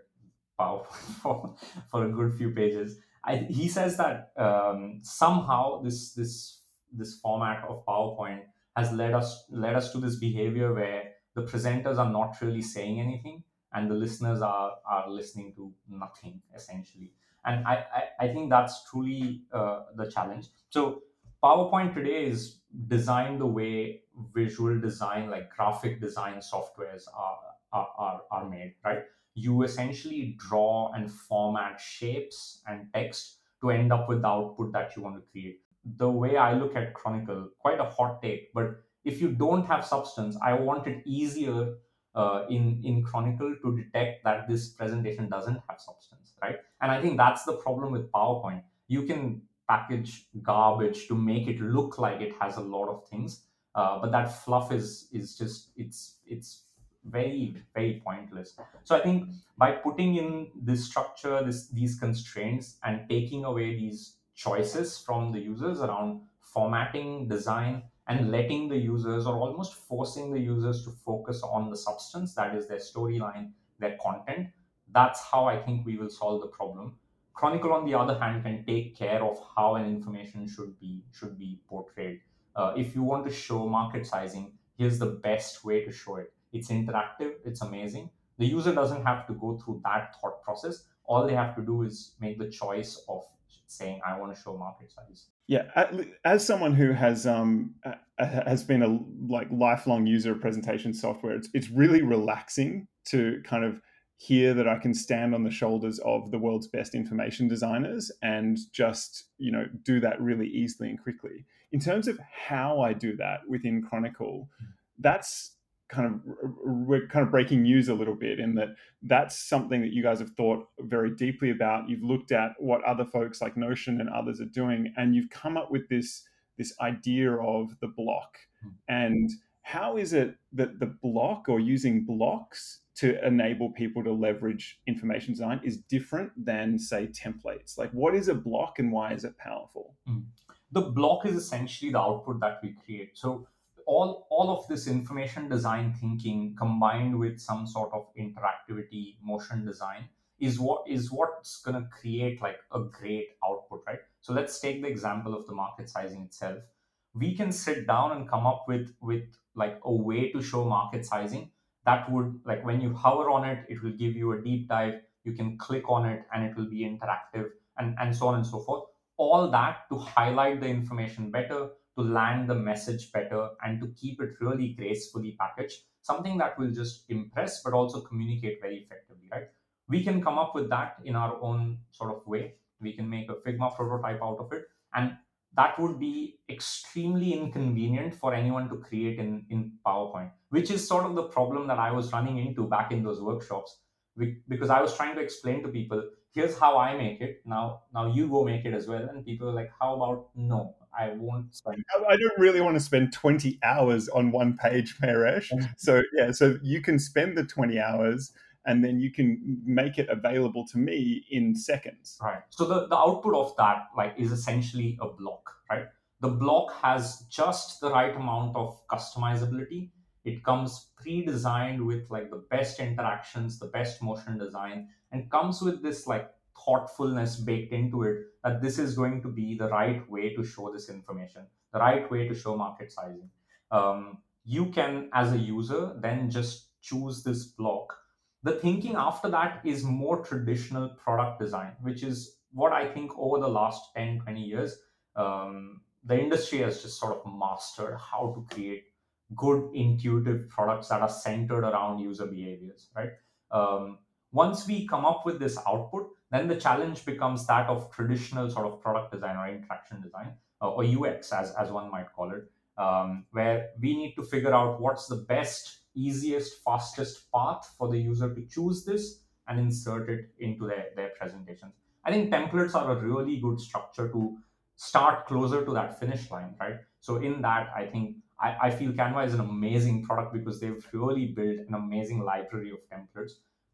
PowerPoint for, for a good few pages. I, he says that um, somehow this this this format of PowerPoint has led us led us to this behavior where the presenters are not really saying anything and the listeners are are listening to nothing essentially. And I I, I think that's truly uh, the challenge. So PowerPoint today is designed the way visual design, like graphic design softwares are are, are, are made, right? You essentially draw and format shapes and text to end up with the output that you want to create. The way I look at Chronicle, quite a hot take, but if you don't have substance, I want it easier uh, in in Chronicle to detect that this presentation doesn't have substance, right? And I think that's the problem with PowerPoint. You can package garbage to make it look like it has a lot of things, uh, but that fluff is is just it's it's very very pointless so i think by putting in this structure this these constraints and taking away these choices from the users around formatting design and letting the users or almost forcing the users to focus on the substance that is their storyline their content that's how i think we will solve the problem chronicle on the other hand can take care of how an information should be should be portrayed uh, if you want to show market sizing here's the best way to show it it's interactive, it's amazing. The user doesn't have to go through that thought process. All they have to do is make the choice of saying, I want to show market size. Yeah, as someone who has um, has been a like lifelong user of presentation software, it's it's really relaxing to kind of hear that I can stand on the shoulders of the world's best information designers and just you know do that really easily and quickly. In terms of how I do that within Chronicle, hmm. that's kind of we're kind of breaking news a little bit in that that's something that you guys have thought very deeply about. You've looked at what other folks like notion and others are doing and you've come up with this this idea of the block. Hmm. and how is it that the block or using blocks to enable people to leverage information design is different than say templates? Like what is a block and why is it powerful? Mm. the block is essentially the output that we create. So all all of this information design thinking combined with some sort of interactivity motion design is what is what's going to create like a great output right? So let's take the example of the market sizing itself. We can sit down and come up with with like a way to show market sizing that would like when you hover on it it will give you a deep dive. You can click on it and it will be interactive and and so on and so forth. All that to highlight the information better to land the message better and to keep it really gracefully packaged something that will just impress but also communicate very effectively right we can come up with that in our own sort of way we can make a figma prototype out of it and that would be extremely inconvenient for anyone to create in, in PowerPoint, which is sort of the problem that I was running into back in those workshops. Because I was trying to explain to people, here's how I make it. Now, now you go make it as well. And people are like, how about no? I won't spend. I don't really want to spend 20 hours on one page, Paresh. So yeah, so you can spend the 20 hours and then you can make it available to me in seconds. Right. So the, the output of that like is essentially a block, right? The block has just the right amount of customizability. It comes pre-designed with like the best interactions, the best motion design, and comes with this like thoughtfulness baked into it that this is going to be the right way to show this information, the right way to show market sizing. Um, you can, as a user, then just choose this block the thinking after that is more traditional product design, which is what I think over the last 10, 20 years, um, the industry has just sort of mastered how to create good intuitive products that are centered around user behaviors, right? Um, once we come up with this output, then the challenge becomes that of traditional sort of product design or interaction design, uh, or UX, as, as one might call it, um, where we need to figure out what's the best easiest, fastest path for the user to choose this and insert it into their, their presentations. I think templates are a really good structure to start closer to that finish line, right? So in that, I think I, I feel Canva is an amazing product because they've really built an amazing library of templates.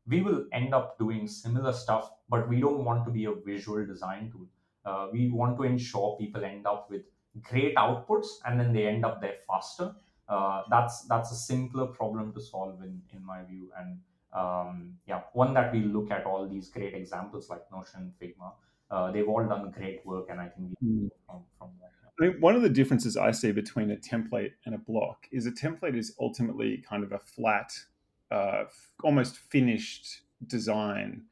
We will end up doing similar stuff, but we don't want to be a visual design tool. Uh, we want to ensure people end up with great outputs and then they end up there faster uh, that's that's a simpler problem to solve in in my view and um, yeah one that we look at all these great examples like notion figma uh, they've all done great work and i think we mm. from, from that I mean, one of the differences I see between a template and a block is a template is ultimately kind of a flat, uh, almost finished design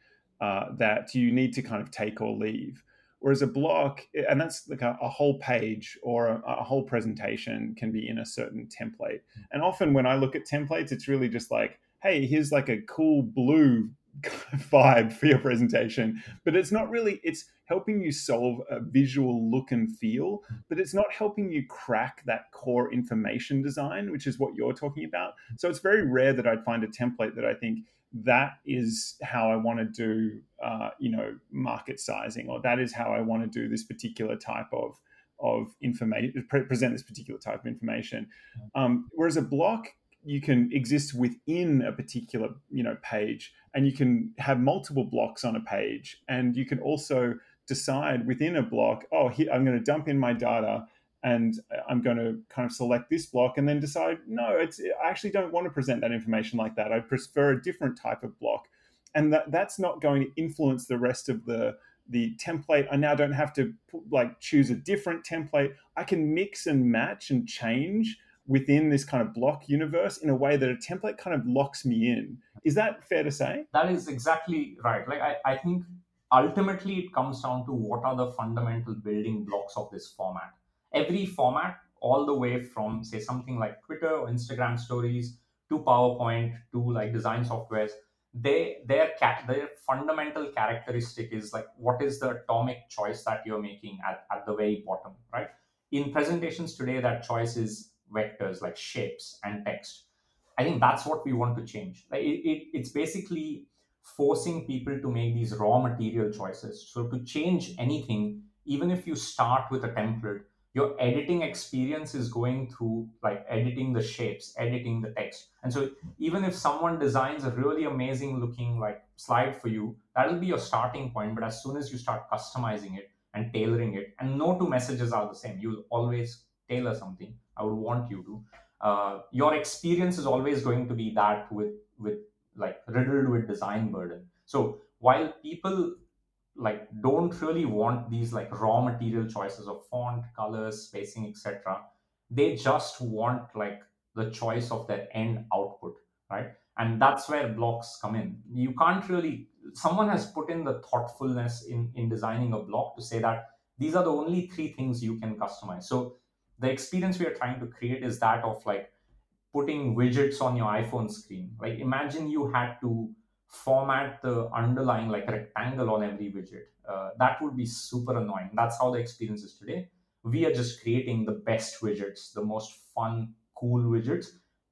uh, that you need to kind of take or leave. Whereas a block, and that's like a, a whole page or a, a, whole presentation can be in a certain template. And often when I look at templates, it's really just like, hey, here's like a cool blue vibe for your presentation. But it's not really, it's helping you solve a visual look and feel, but it's not helping you crack that core information design, which is what you're talking about. So it's very rare that I'd find a template that I think that is how I want to do, uh, you know, market sizing, or that is how I want to do this particular type of of information, present this particular type of information. Um, whereas a block, you can exist within a particular, you know, page, and you can have multiple blocks on a page, and you can also decide within a block, oh, here, I'm going to dump in my data and uh, I'm going to kind of select this block and then decide, no, it's, I actually don't want to present that information like that. I prefer a different type of block. And that, that's not going to influence the rest of the, the template. I now don't have to like choose a different template. I can mix and match and change within this kind of block universe in a way that a template kind of locks me in. Is that fair to say? That is exactly right. Like I, I think ultimately it comes down to what are the fundamental building blocks of this format every format, all the way from say something like Twitter or Instagram stories to PowerPoint to like design softwares, they their cat their fundamental characteristic is like what is the atomic choice that you're making at, at the very bottom, right? In presentations today, that choice is vectors like shapes and text. I think that's what we want to change. Like it, it, it's basically forcing people to make these raw material choices. So to change anything, even if you start with a template, your editing experience is going through like editing the shapes editing the text and so even if someone designs a really amazing looking like slide for you that'll be your starting point but as soon as you start customizing it and tailoring it and no two messages are the same you'll always tailor something i would want you to. Uh, your experience is always going to be that with with like riddled with design burden. So while people like don't really want these like raw material choices of font colors spacing etc they just want like the choice of their end output right? And that's where blocks come in. You can't really someone has put in the thoughtfulness in in designing a block to say that these are the only three things you can customize. So the experience we are trying to create is that of like putting widgets on your iphone screen. Like imagine you had to format the underlying like rectangle on every widget. Uh, that would be super annoying. That's how the experience is today. We are just creating the best widgets the most fun cool widgets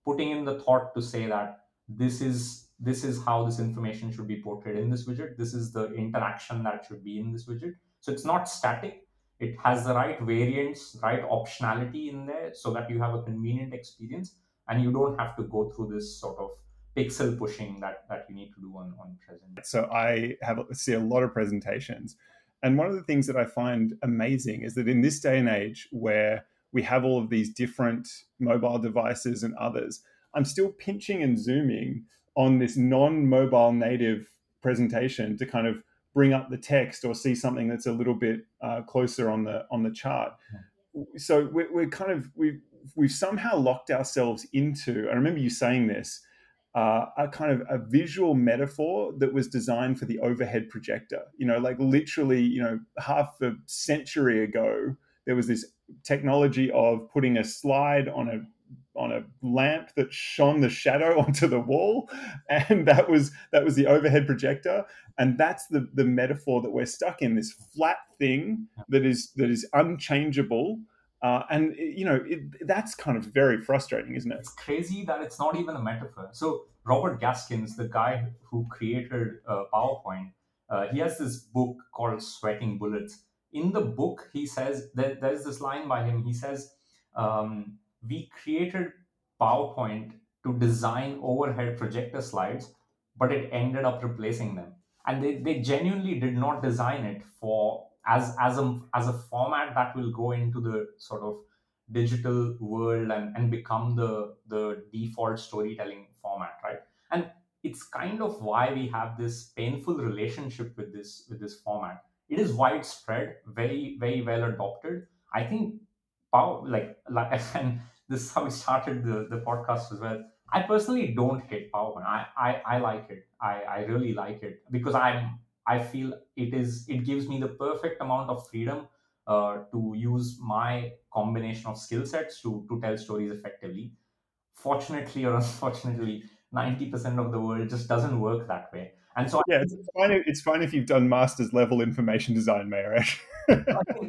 putting in the thought to say that this is this is how this information should be portrayed in this widget. This is the interaction that should be in this widget. So it's not static it has the right variants right optionality in there so that you have a convenient experience and you don't have to go through this sort of pixel pushing that that you need to do on on present. So i have see a lot of presentations. And one of the things that i find amazing is that in this day and age where we have all of these different mobile devices and others i'm still pinching and zooming on this non-mobile native presentation to kind of bring up the text or see something that's a little bit uh, closer on the on the chart so we're, we're kind of we've we've somehow locked ourselves into i remember you saying this uh, a kind of a visual metaphor that was designed for the overhead projector. You know, like literally, you know, half a century ago, there was this technology of putting a slide on a on a lamp that shone the shadow onto the wall and that was that was the overhead projector and that's the the metaphor that we're stuck in this flat thing that is that is unchangeable uh, and you know it, that's kind of very frustrating, isn't it? It's crazy that it's not even a metaphor. So Robert Gaskins, the guy who created uh, PowerPoint, uh, he has this book called Sweating Bullets. In the book, he says that there's this line by him. He says, um, "We created PowerPoint to design overhead projector slides, but it ended up replacing them." And they, they genuinely did not design it for as as a as a format that will go into the sort of digital world and, and become the the default storytelling format right? And it's kind of why we have this painful relationship with this with this format. It is widespread very very well adopted. I think like like and this is how we started the, the podcast as well i personally don't hate powerpoint I, I i like it i i really like it because i'm I feel it is it gives me the perfect amount of freedom uh, to use my combination of skill sets to to tell stories effectively. Fortunately or unfortunately, ninety percent of the world just doesn't work that way. And so yeah, it's fine. It's fine if you've done master's level information design, Mayuresh.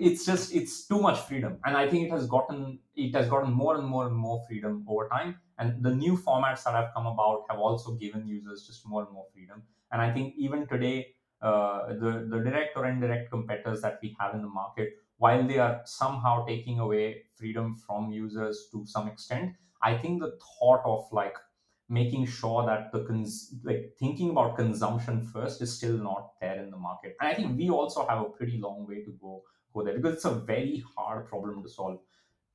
it's just it's too much freedom, and I think it has gotten it has gotten more and more and more freedom over time. And the new formats that have come about have also given users just more and more freedom. And I think even today, uh, the, the direct or indirect competitors that we have in the market, while they are somehow taking away freedom from users to some extent, I think the thought of like making sure that the cons- like thinking about consumption first is still not there in the market. And I think we also have a pretty long way to go go there because it's a very hard problem to solve.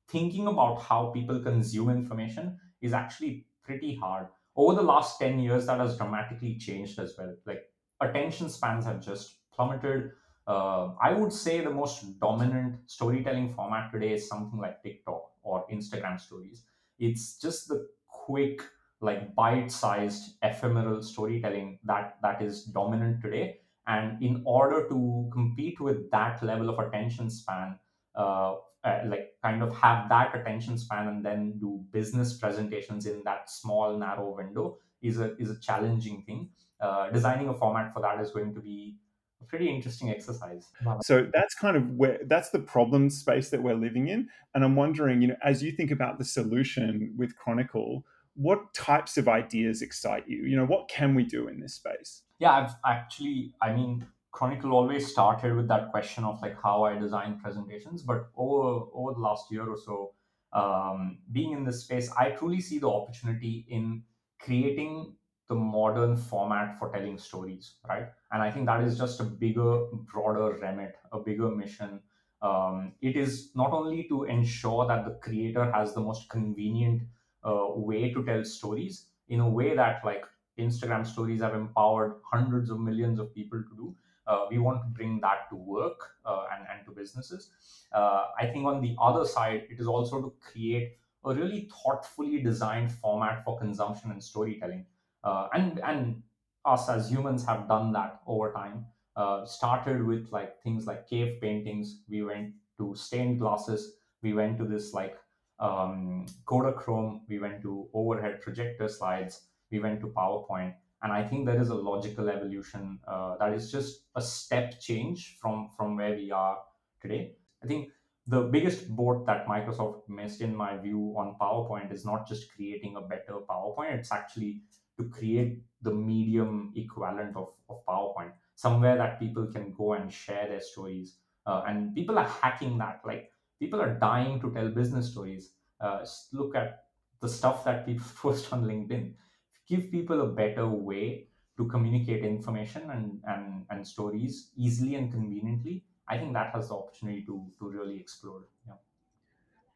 Thinking about how people consume information is actually pretty hard. Over the last 10 years, that has dramatically changed as well. Like attention spans have just plummeted. Uh, I would say the most dominant storytelling format today is something like TikTok or Instagram stories. It's just the quick, like bite-sized, ephemeral storytelling that that is dominant today. And in order to compete with that level of attention span, uh, uh, like kind of have that attention span and then do business presentations in that small narrow window is a is a challenging thing uh, designing a format for that is going to be a pretty interesting exercise. So that's kind of where that's the problem space that we're living in. And I'm wondering, you know, as you think about the solution with Chronicle, what types of ideas excite you? You know, what can we do in this space? Yeah, I've actually, I mean, Chronicle always started with that question of like how I design presentations, but over over the last year or so, um, being in this space, I truly see the opportunity in creating the modern format for telling stories, right? And I think that is just a bigger, broader remit, a bigger mission. Um, it is not only to ensure that the creator has the most convenient uh, way to tell stories in a way that like Instagram stories have empowered hundreds of millions of people to do. Uh, we want to bring that to work uh, and, and to businesses. Uh, I think on the other side, it is also to create a really thoughtfully designed format for consumption and storytelling. Uh, and and us as humans have done that over time. Uh, started with like things like cave paintings. We went to stained glasses. We went to this like um, Kodachrome. We went to overhead projector slides. We went to PowerPoint. And I think there is a logical evolution uh, that is just a step change from from where we are today. I think the biggest boat that Microsoft missed, in my view, on PowerPoint is not just creating a better PowerPoint, it's actually to create the medium equivalent of, of PowerPoint, somewhere that people can go and share their stories. Uh, and people are hacking that. Like people are dying to tell business stories. Uh, look at the stuff that people post on LinkedIn. Give people a better way to communicate information and, and, and stories easily and conveniently I think that has the opportunity to to really explore. Yeah.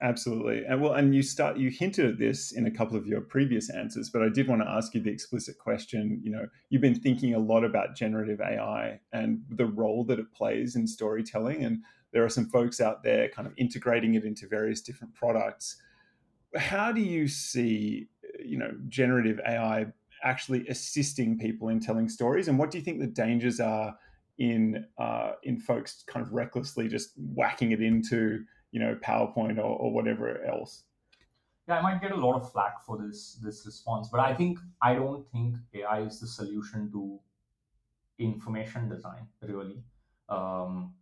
Absolutely. And well, and you start you hinted at this in a couple of your previous answers, but I did want to ask you the explicit question. You know, you've been thinking a lot about generative AI and the role that it plays in storytelling. And there are some folks out there kind of integrating it into various different products. How do you see, you know, generative AI actually assisting people in telling stories? And what do you think the dangers are in uh, in folks kind of recklessly just whacking it into you know PowerPoint or, or whatever else. Yeah, I might get a lot of flack for this this response, but I think I don't think AI is the solution to information design. Really, um,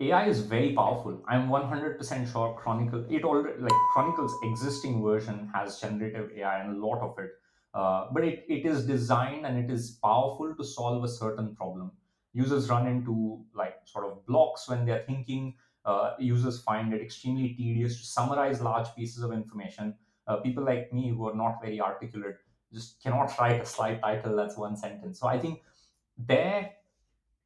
AI is very powerful. I'm 100% sure Chronicle it already like Chronicle's existing version has generative AI and a lot of it, uh, but it, it is designed and it is powerful to solve a certain problem users run into like sort of blocks when they're thinking. Uh, users find it extremely tedious to summarize large pieces of information. Uh, people like me who are not very articulate just cannot write a slide title that's one sentence. So I think their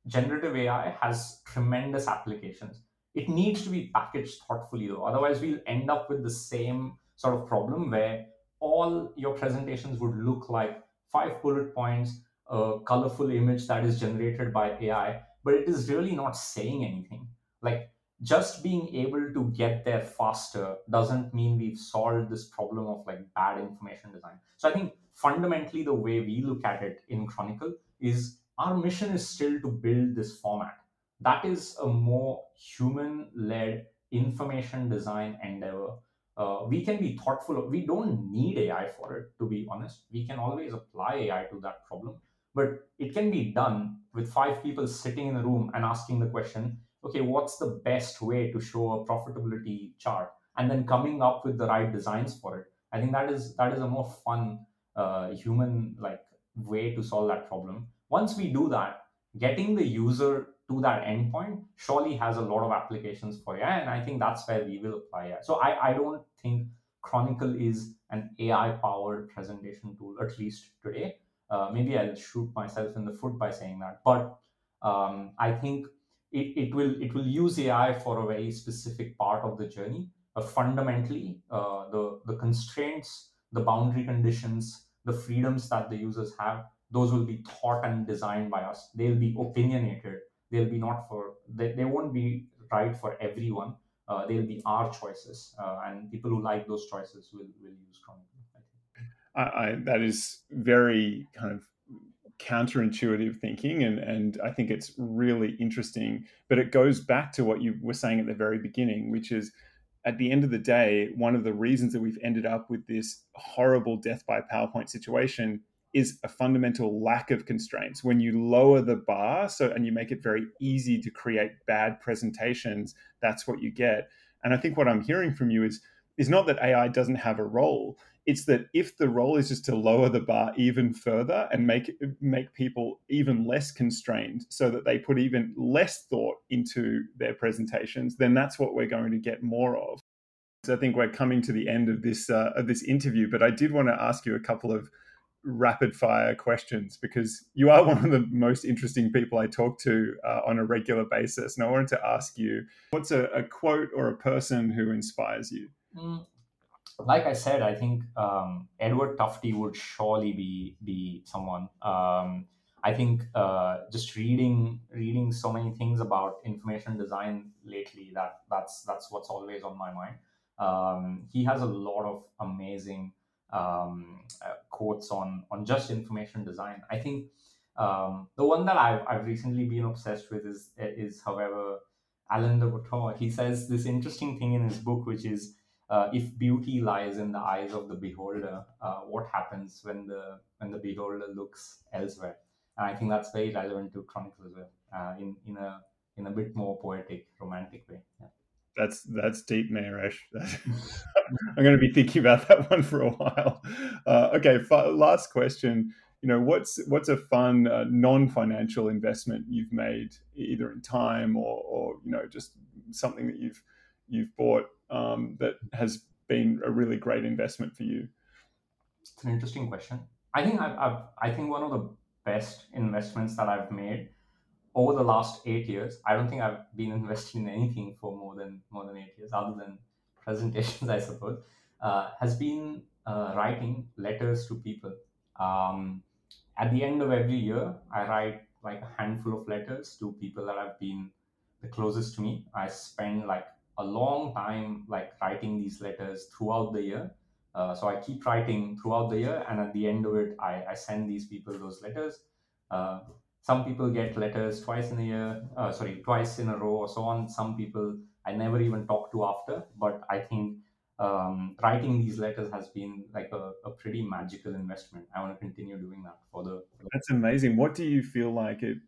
generative AI has tremendous applications. It needs to be packaged thoughtfully though, otherwise we'll end up with the same sort of problem where all your presentations would look like five bullet points a colorful image that is generated by AI, but it is really not saying anything. Like just being able to get there faster doesn't mean we've solved this problem of like bad information design. So I think fundamentally the way we look at it in Chronicle is our mission is still to build this format. That is a more human led information design endeavor uh, we can be thoughtful. We don't need AI for it, to be honest. We can always apply AI to that problem. But it can be done with five people sitting in a room and asking the question, okay, what's the best way to show a profitability chart? And then coming up with the right designs for it. I think that is that is a more fun uh, human like way to solve that problem. Once we do that, getting the user to that endpoint surely has a lot of applications for AI, and I think that's where we will apply AI. So I, I don't think Chronicle is an AI powered presentation tool, at least today. Uh, maybe I'll shoot myself in the foot by saying that, but um, I think it, it will it will use AI for a very specific part of the journey. Uh, fundamentally, uh, the the constraints, the boundary conditions, the freedoms that the users have, those will be thought and designed by us. They'll be opinionated. They'll be not for they, they won't be right for everyone. Uh, they'll be our choices, uh, and people who like those choices will will use Chronicle. I, I, that is very kind of counterintuitive thinking and and I think it's really interesting but it goes back to what you were saying at the very beginning which is at the end of the day one of the reasons that we've ended up with this horrible death by PowerPoint situation is a fundamental lack of constraints. When you lower the bar so and you make it very easy to create bad presentations that's what you get. And I think what I'm hearing from you is is not that AI doesn't have a role. It's that if the role is just to lower the bar even further and make make people even less constrained so that they put even less thought into their presentations then that's what we're going to get more of. So i think we're coming to the end of this uh, of this interview but i did want to ask you a couple of rapid fire questions because you are one of the most interesting people I talk to uh, on a regular basis. And I wanted to ask you what's a, a, quote or a person who inspires you? Mm, like I said, I think um, Edward Tufte would surely be be someone. Um, I think uh, just reading reading so many things about information design lately that that's that's what's always on my mind. Um, he has a lot of amazing um, uh, quotes on on just information design. I think um, the one that I've I've recently been obsessed with is is however Alain de Botton. He says this interesting thing in his book, which is uh, if beauty lies in the eyes of the beholder, uh, what happens when the when the beholder looks elsewhere? And I think that's very relevant to Chronicles as well, uh, in in a in a bit more poetic, romantic way. Yeah. That's that's deep, Mahesh. I'm going to be thinking about that one for a while. Uh, okay, last question. You know, what's what's a fun uh, non-financial investment you've made, either in time or, or you know, just something that you've you've bought um, that has been a really great investment for you? It's an interesting question. I think I've, I've I think one of the best investments that I've made over the last eight years. I don't think I've been investing in anything for more than more than eight years, other than presentations, I suppose. Uh, has been uh, writing letters to people. Um, at the end of every year, I write like a handful of letters to people that have been the closest to me. I spend like a long time like writing these letters throughout the year. Uh, so I keep writing throughout the year, and at the end of it, I, I send these people those letters. Uh, some people get letters twice in a year, uh, sorry, twice in a row, or so on. Some people I never even talk to after, but I think um, writing these letters has been like a, a, pretty magical investment. I want to continue doing that for the. For That's amazing. What do you feel like it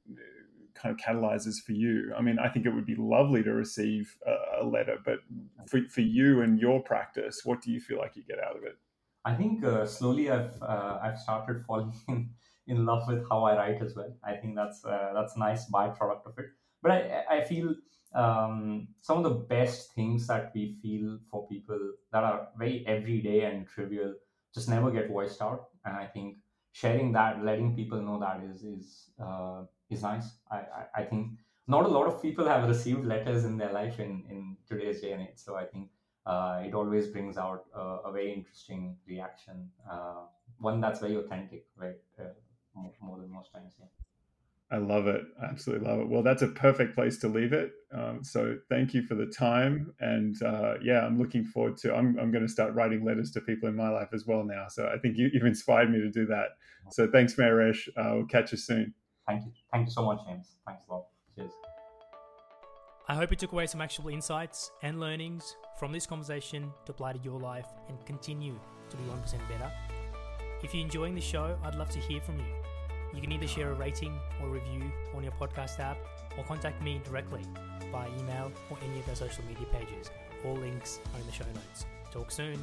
kind of catalyzes for you? I mean, I think it would be lovely to receive a, a letter, but for, for you and your practice, what do you feel like you get out of it? I think uh, slowly I've uh, I've started falling in, in love with how I write as well. I think that's uh, that's a nice byproduct of it. But I I feel um, some of the best things that we feel for people that are very everyday and trivial just never get voiced out. And I think sharing that, letting people know that is is uh, is nice. I, I, I think not a lot of people have received letters in their life in, in today's day and age. So I think uh, it always brings out a, a very interesting reaction, uh, one that's very authentic, right? Uh, more, more, than most times. Yeah. I love it. I absolutely love it. Well, that's a perfect place to leave it. Um, so thank you for the time. And uh, yeah, I'm looking forward to, I'm, I'm going to start writing letters to people in my life as well now. So I think you, have inspired me to do that. So thanks, Mahesh. Uh, we'll catch you soon. Thank you. Thank you so much, James. Thanks a lot. Cheers. I hope you took away some actionable insights and learnings from this conversation to apply to your life and continue to be 1% better. If you're enjoying the show, I'd love to hear from you. You can either share a rating or review on your podcast app or contact me directly by email or any of our social media pages. All links are in the show notes. Talk soon.